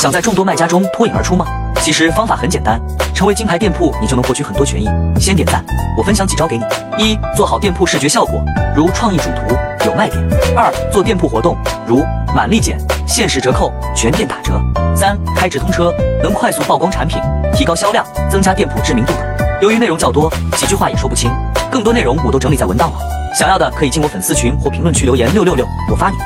想在众多卖家中脱颖而出吗？其实方法很简单，成为金牌店铺你就能获取很多权益。先点赞，我分享几招给你：一、做好店铺视觉效果，如创意主图、有卖点；二、做店铺活动，如满立减、限时折扣、全店打折；三、开直通车，能快速曝光产品，提高销量，增加店铺知名度。由于内容较多，几句话也说不清，更多内容我都整理在文档了。想要的可以进我粉丝群或评论区留言：六六六，我发你。